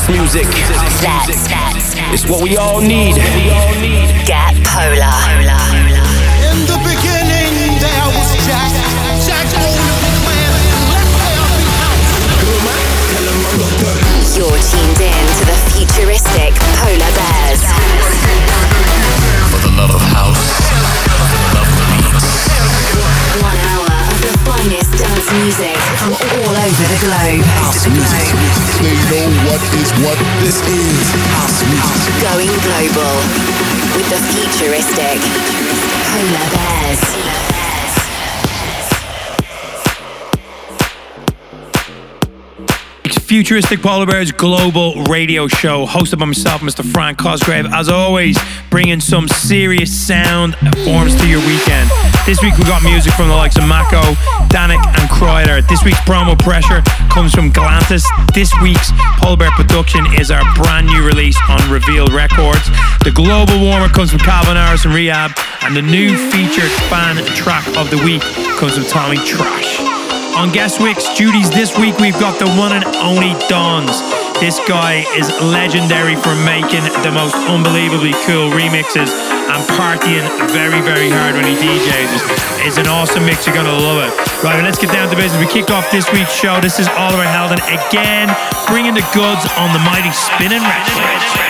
House music. That's It's what we all need. Get Polar. In the beginning, there was Jack. Jack owned a plan. Left there behind. You're tuned in to the futuristic Polar Bears. For the love of house, dance music from all over the globe. House music, They know what is what this is. House music. Going global with the futuristic Polar Bears. Futuristic Polar Bears Global Radio Show, hosted by myself, Mr. Frank Cosgrave. As always, bringing some serious sound forms to your weekend. This week we got music from the likes of Mako, Dannic, and Kryder. This week's promo pressure comes from Galantis. This week's Polar Bear production is our brand new release on Reveal Records. The global warmer comes from Calvin Harris and R3HAB, and the new featured fan track of the week comes from Tommy Trash. On guest week's duties this week, we've got the one and only Dons. This guy is legendary for making the most unbelievably cool remixes and partying very, very hard when he DJs. It's an awesome mix, you're gonna love it. Right, let's get down to business. We kick off this week's show. This is Oliver Heldens again, bringing the goods on the mighty spinning record.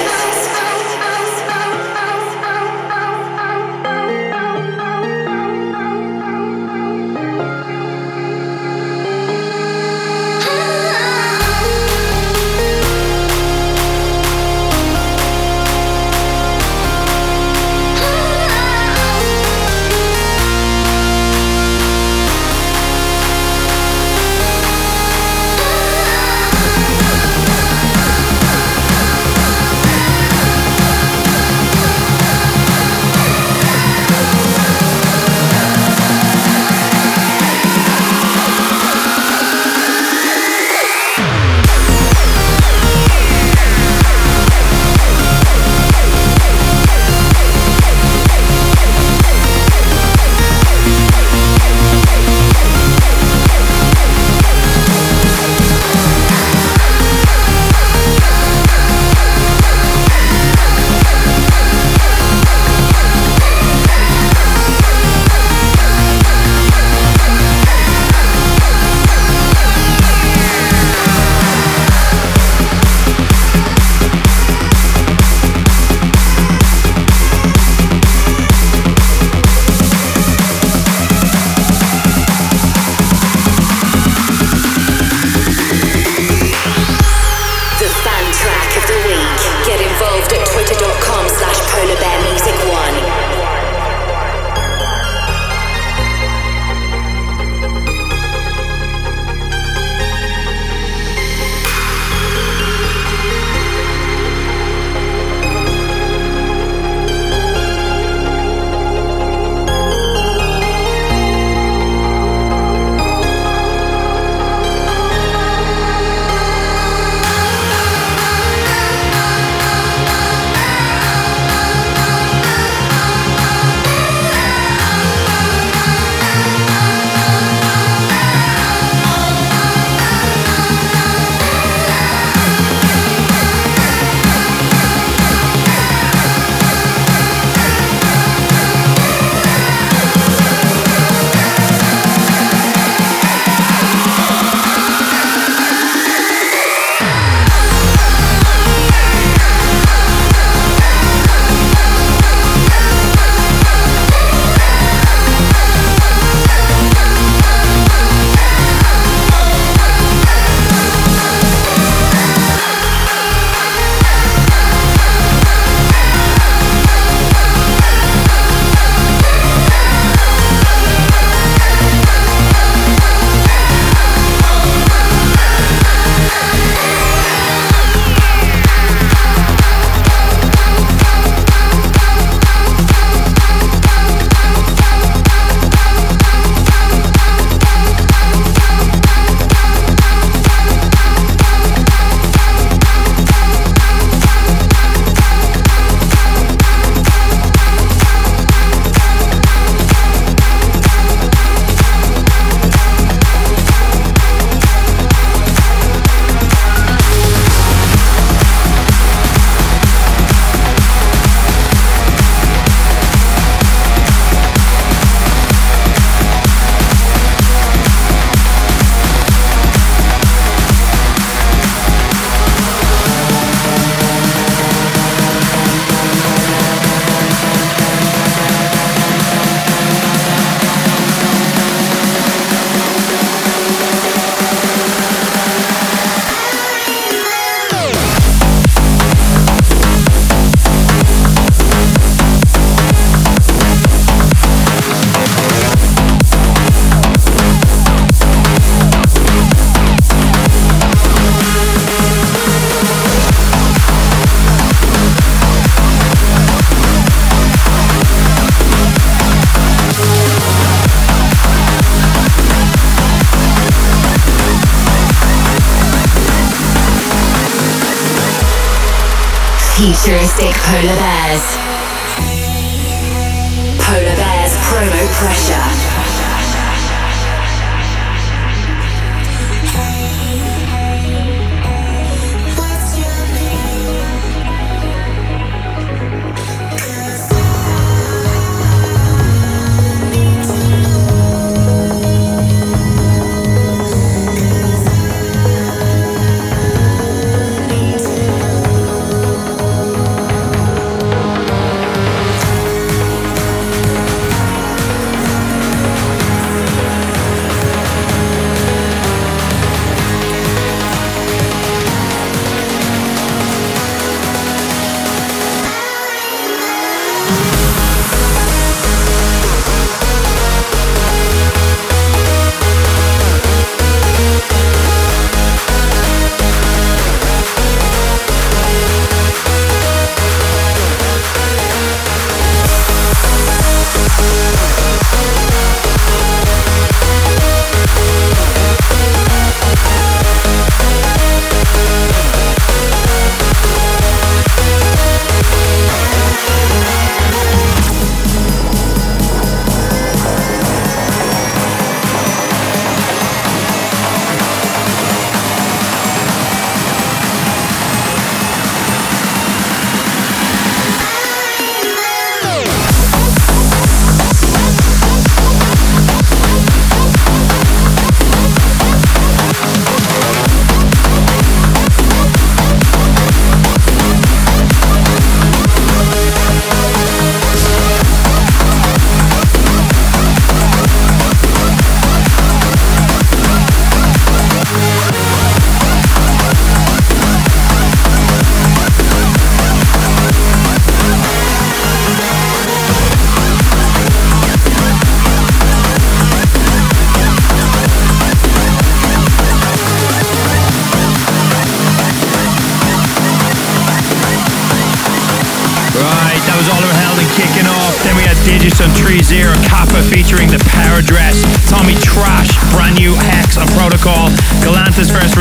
Polar Bears.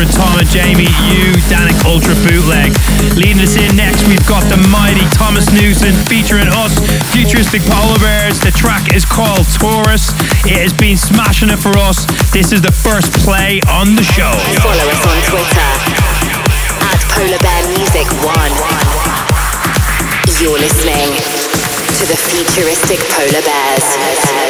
Tom and Jamie, you, Dannic Ultra Bootleg. Leading us in next, we've got the mighty Thomas Newson featuring us, Futuristic Polar Bears. The track is called Taurus. It has been smashing it for us. This is the first play on the show. Follow us on Twitter at Polar Bear Music One. You're listening to the futuristic polar bears.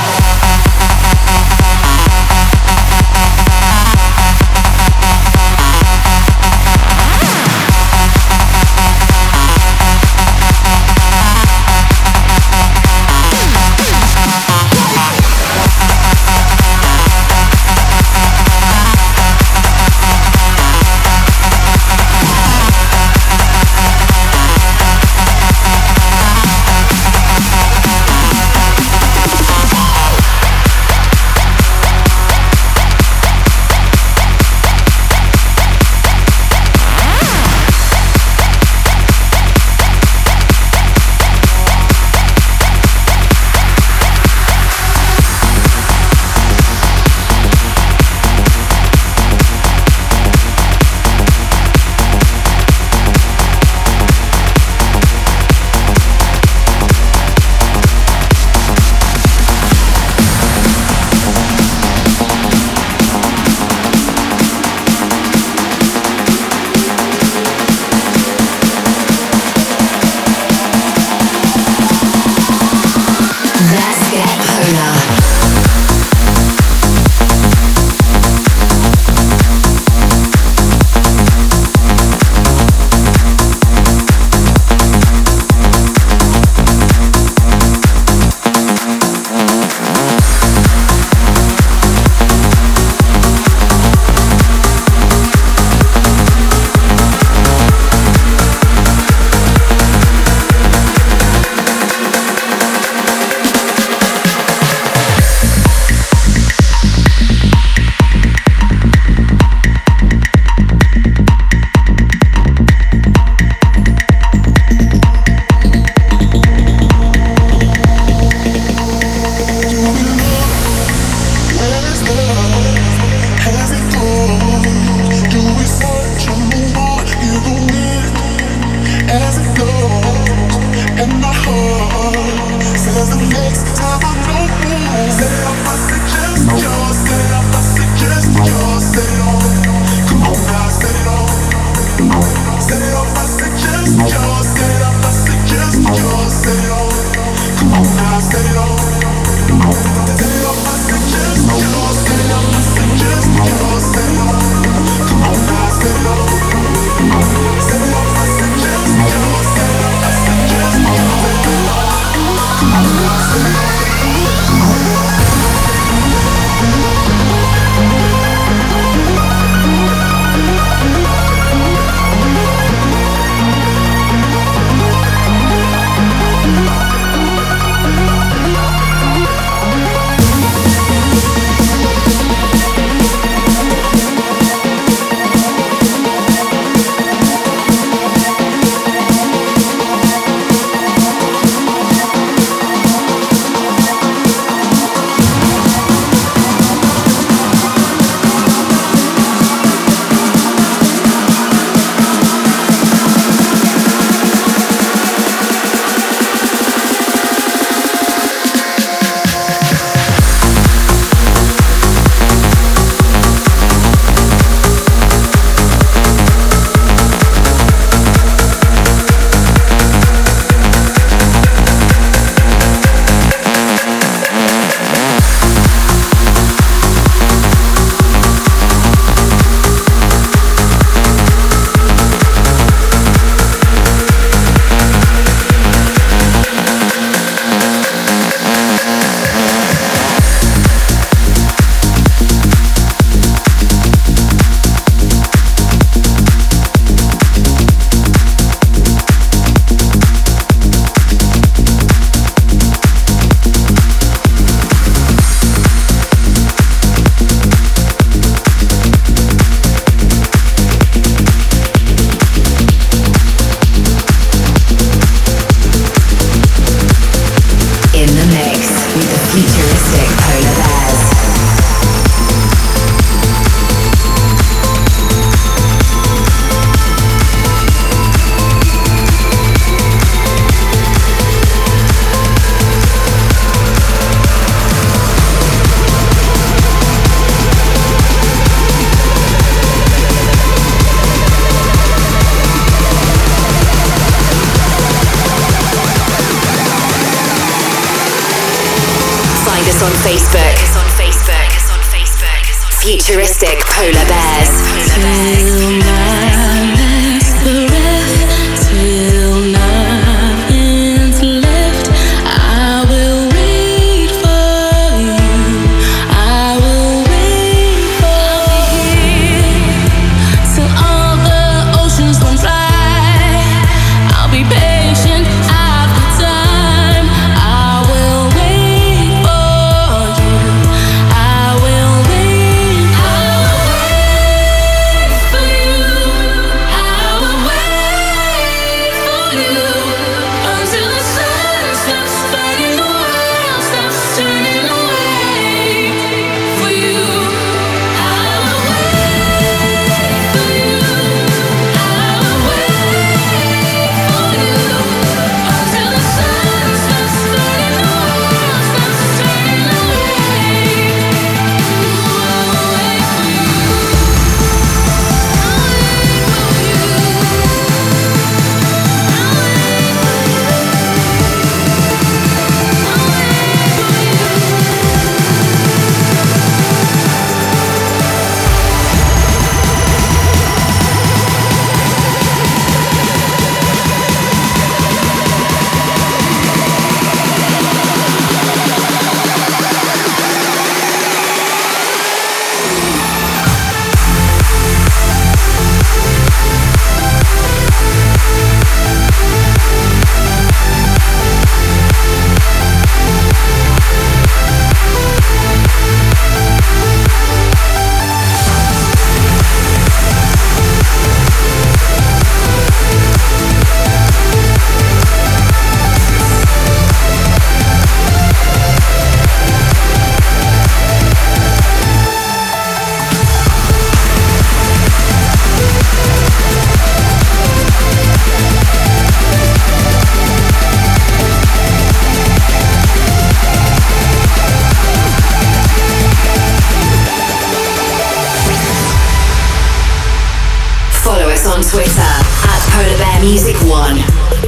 Music One.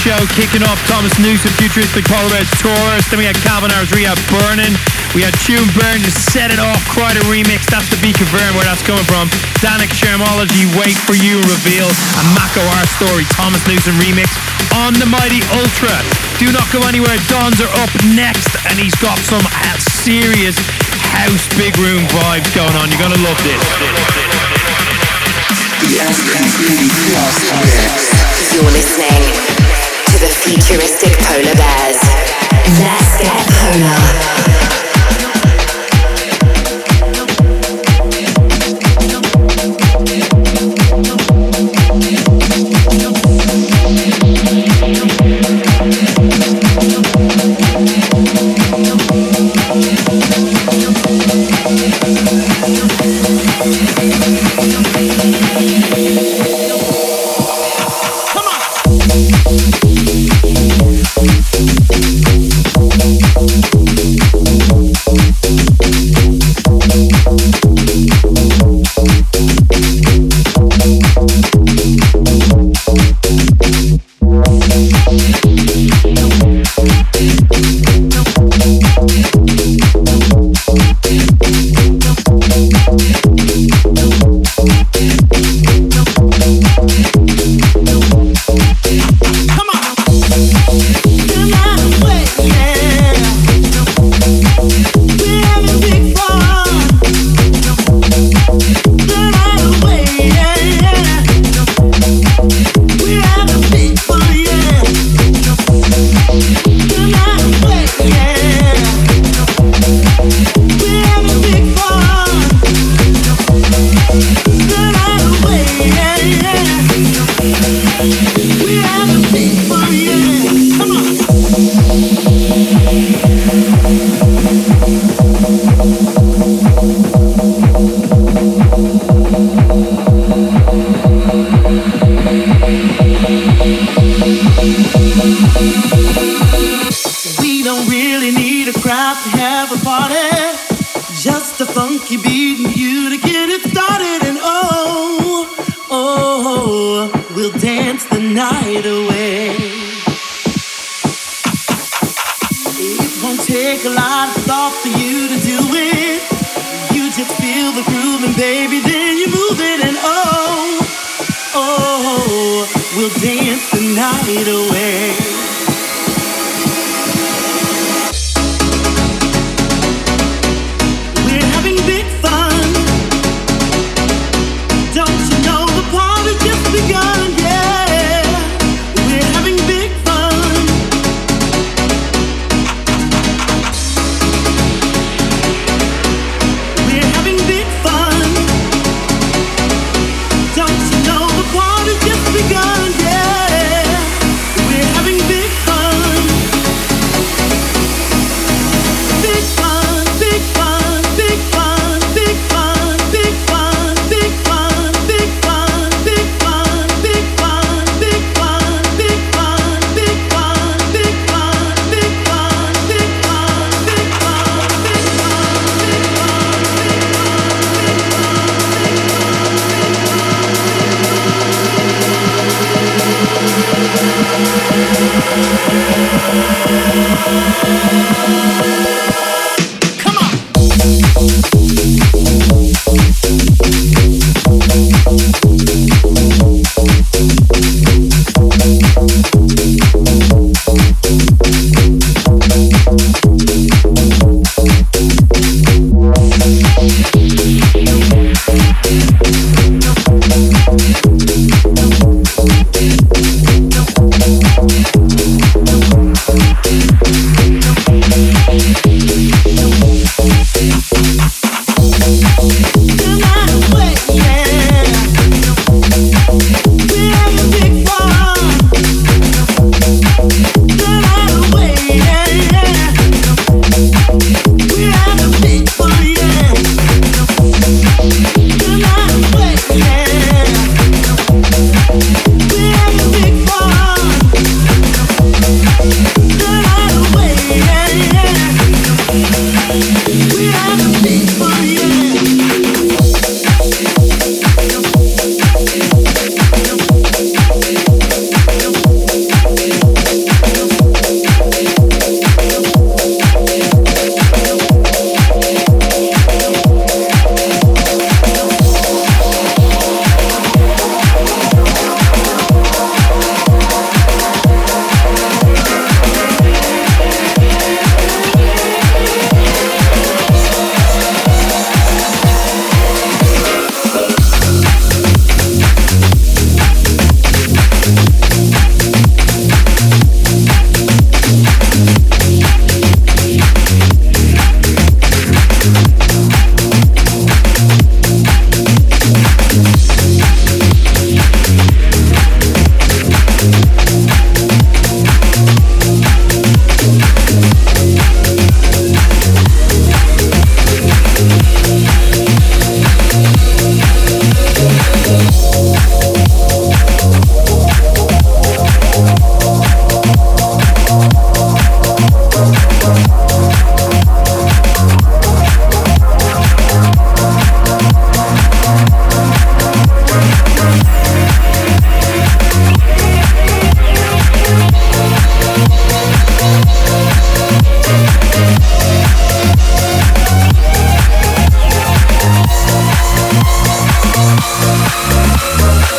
Show kicking off. Thomas Newson, Futuristic Polaroid Taurus. Then we had Harris R3HAB Burning. We had Tune Burn to set it off. Kryder remix. That's the Be Confirmed where that's coming from. Dannic Shermanology, Wait for You Reveal. And Mako Our Story, Thomas Newson remix on the Mighty Ultra. Do not go anywhere. Dons are up next, and he's got some serious house big room vibes going on. You're gonna love this. You're listening to the futuristic polar bears. Let's get polar. Thank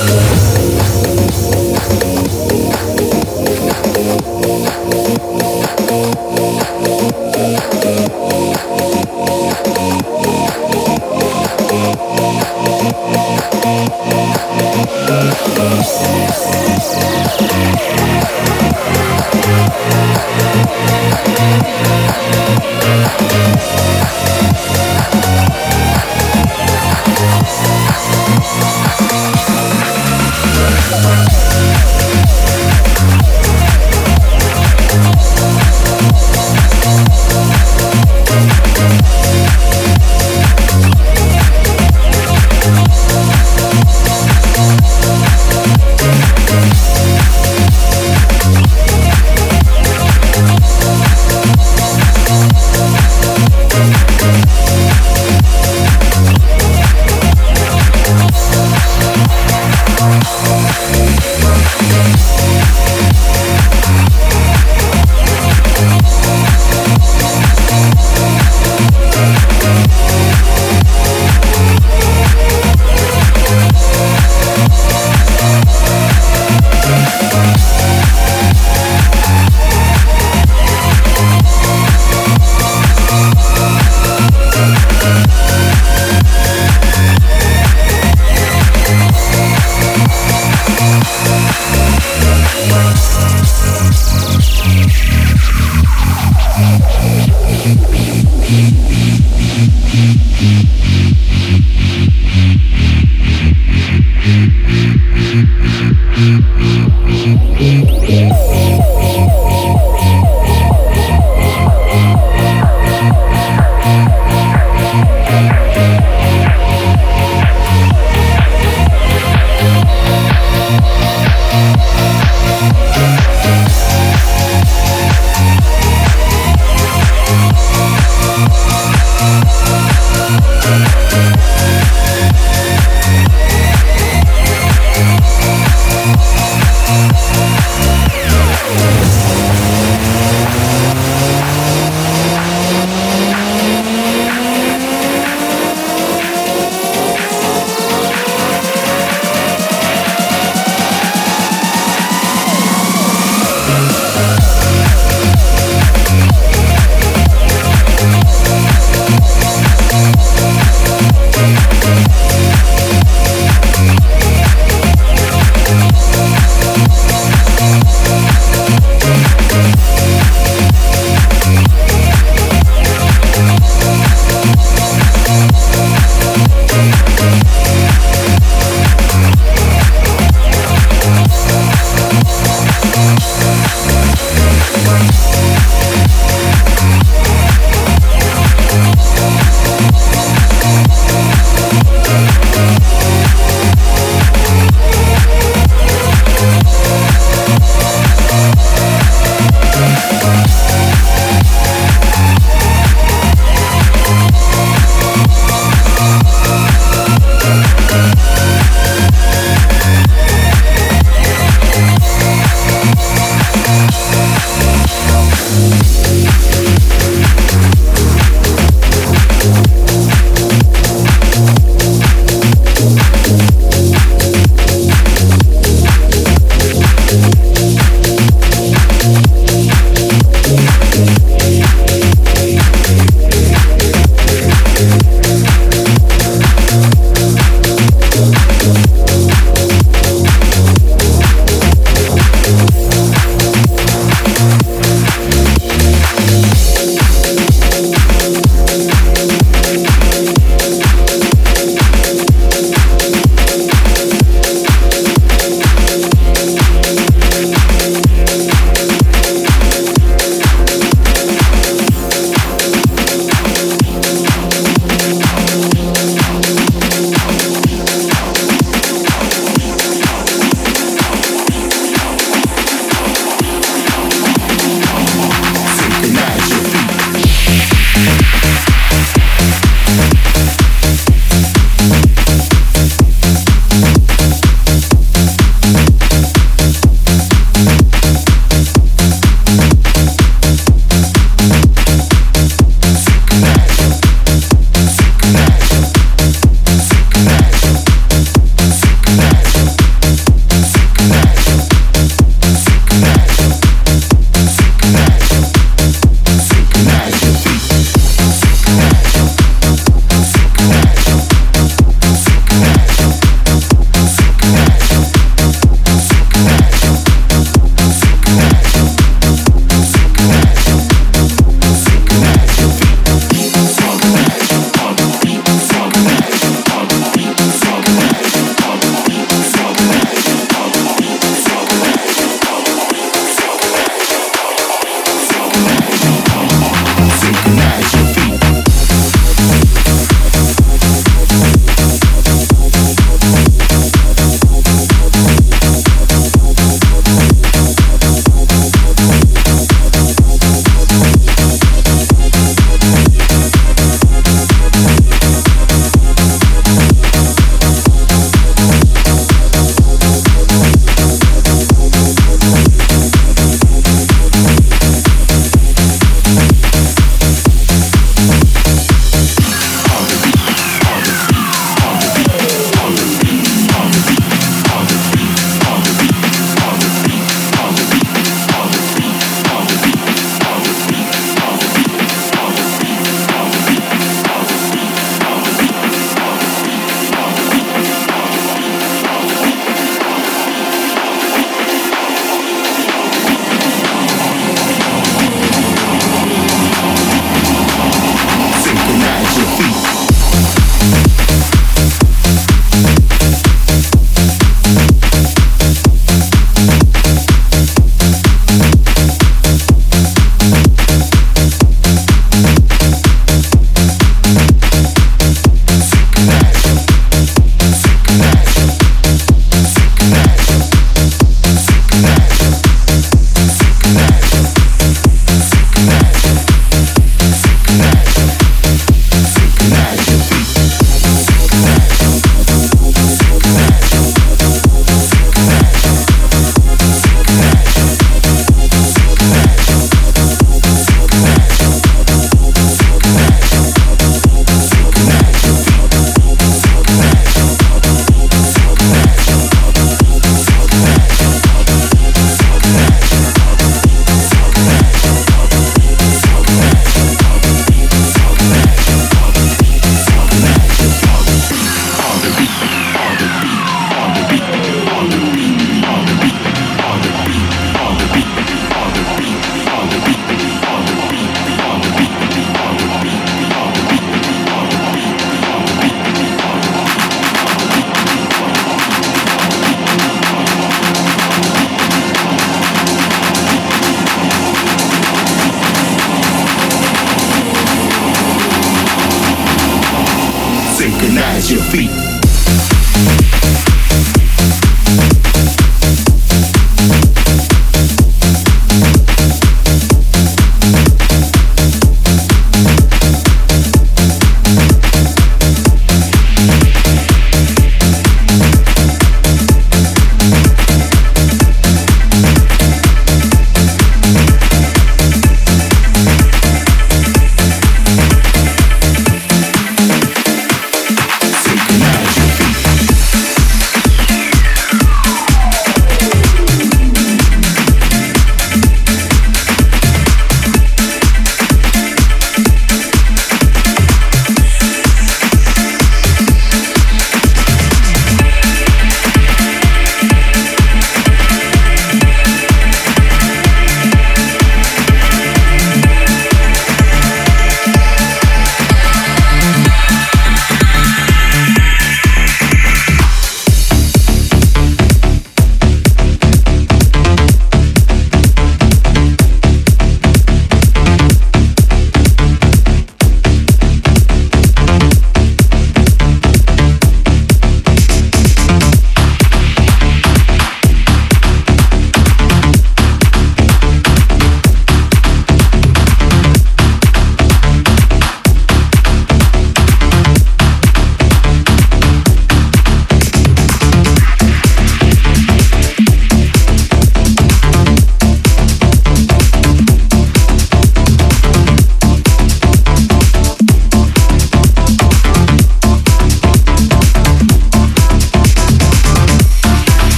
Thank.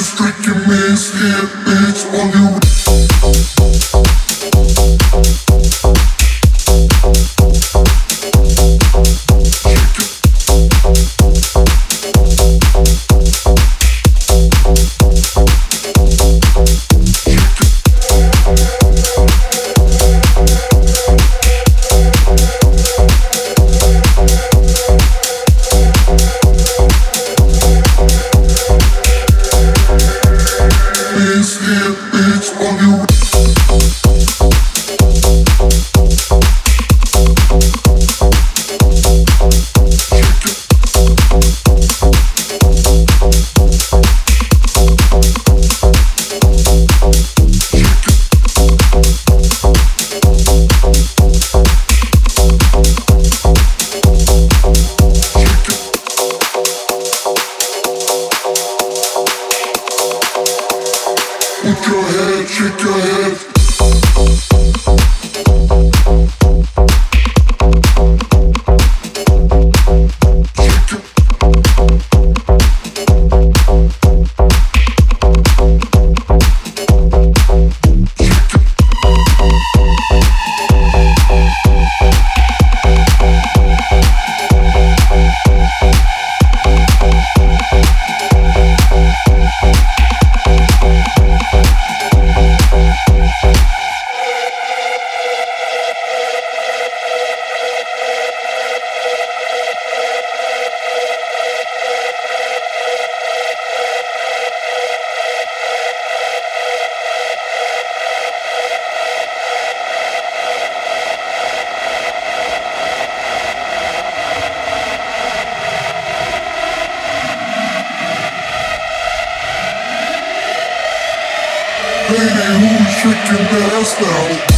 Just freaking me, scared bitch, on you fucking better style.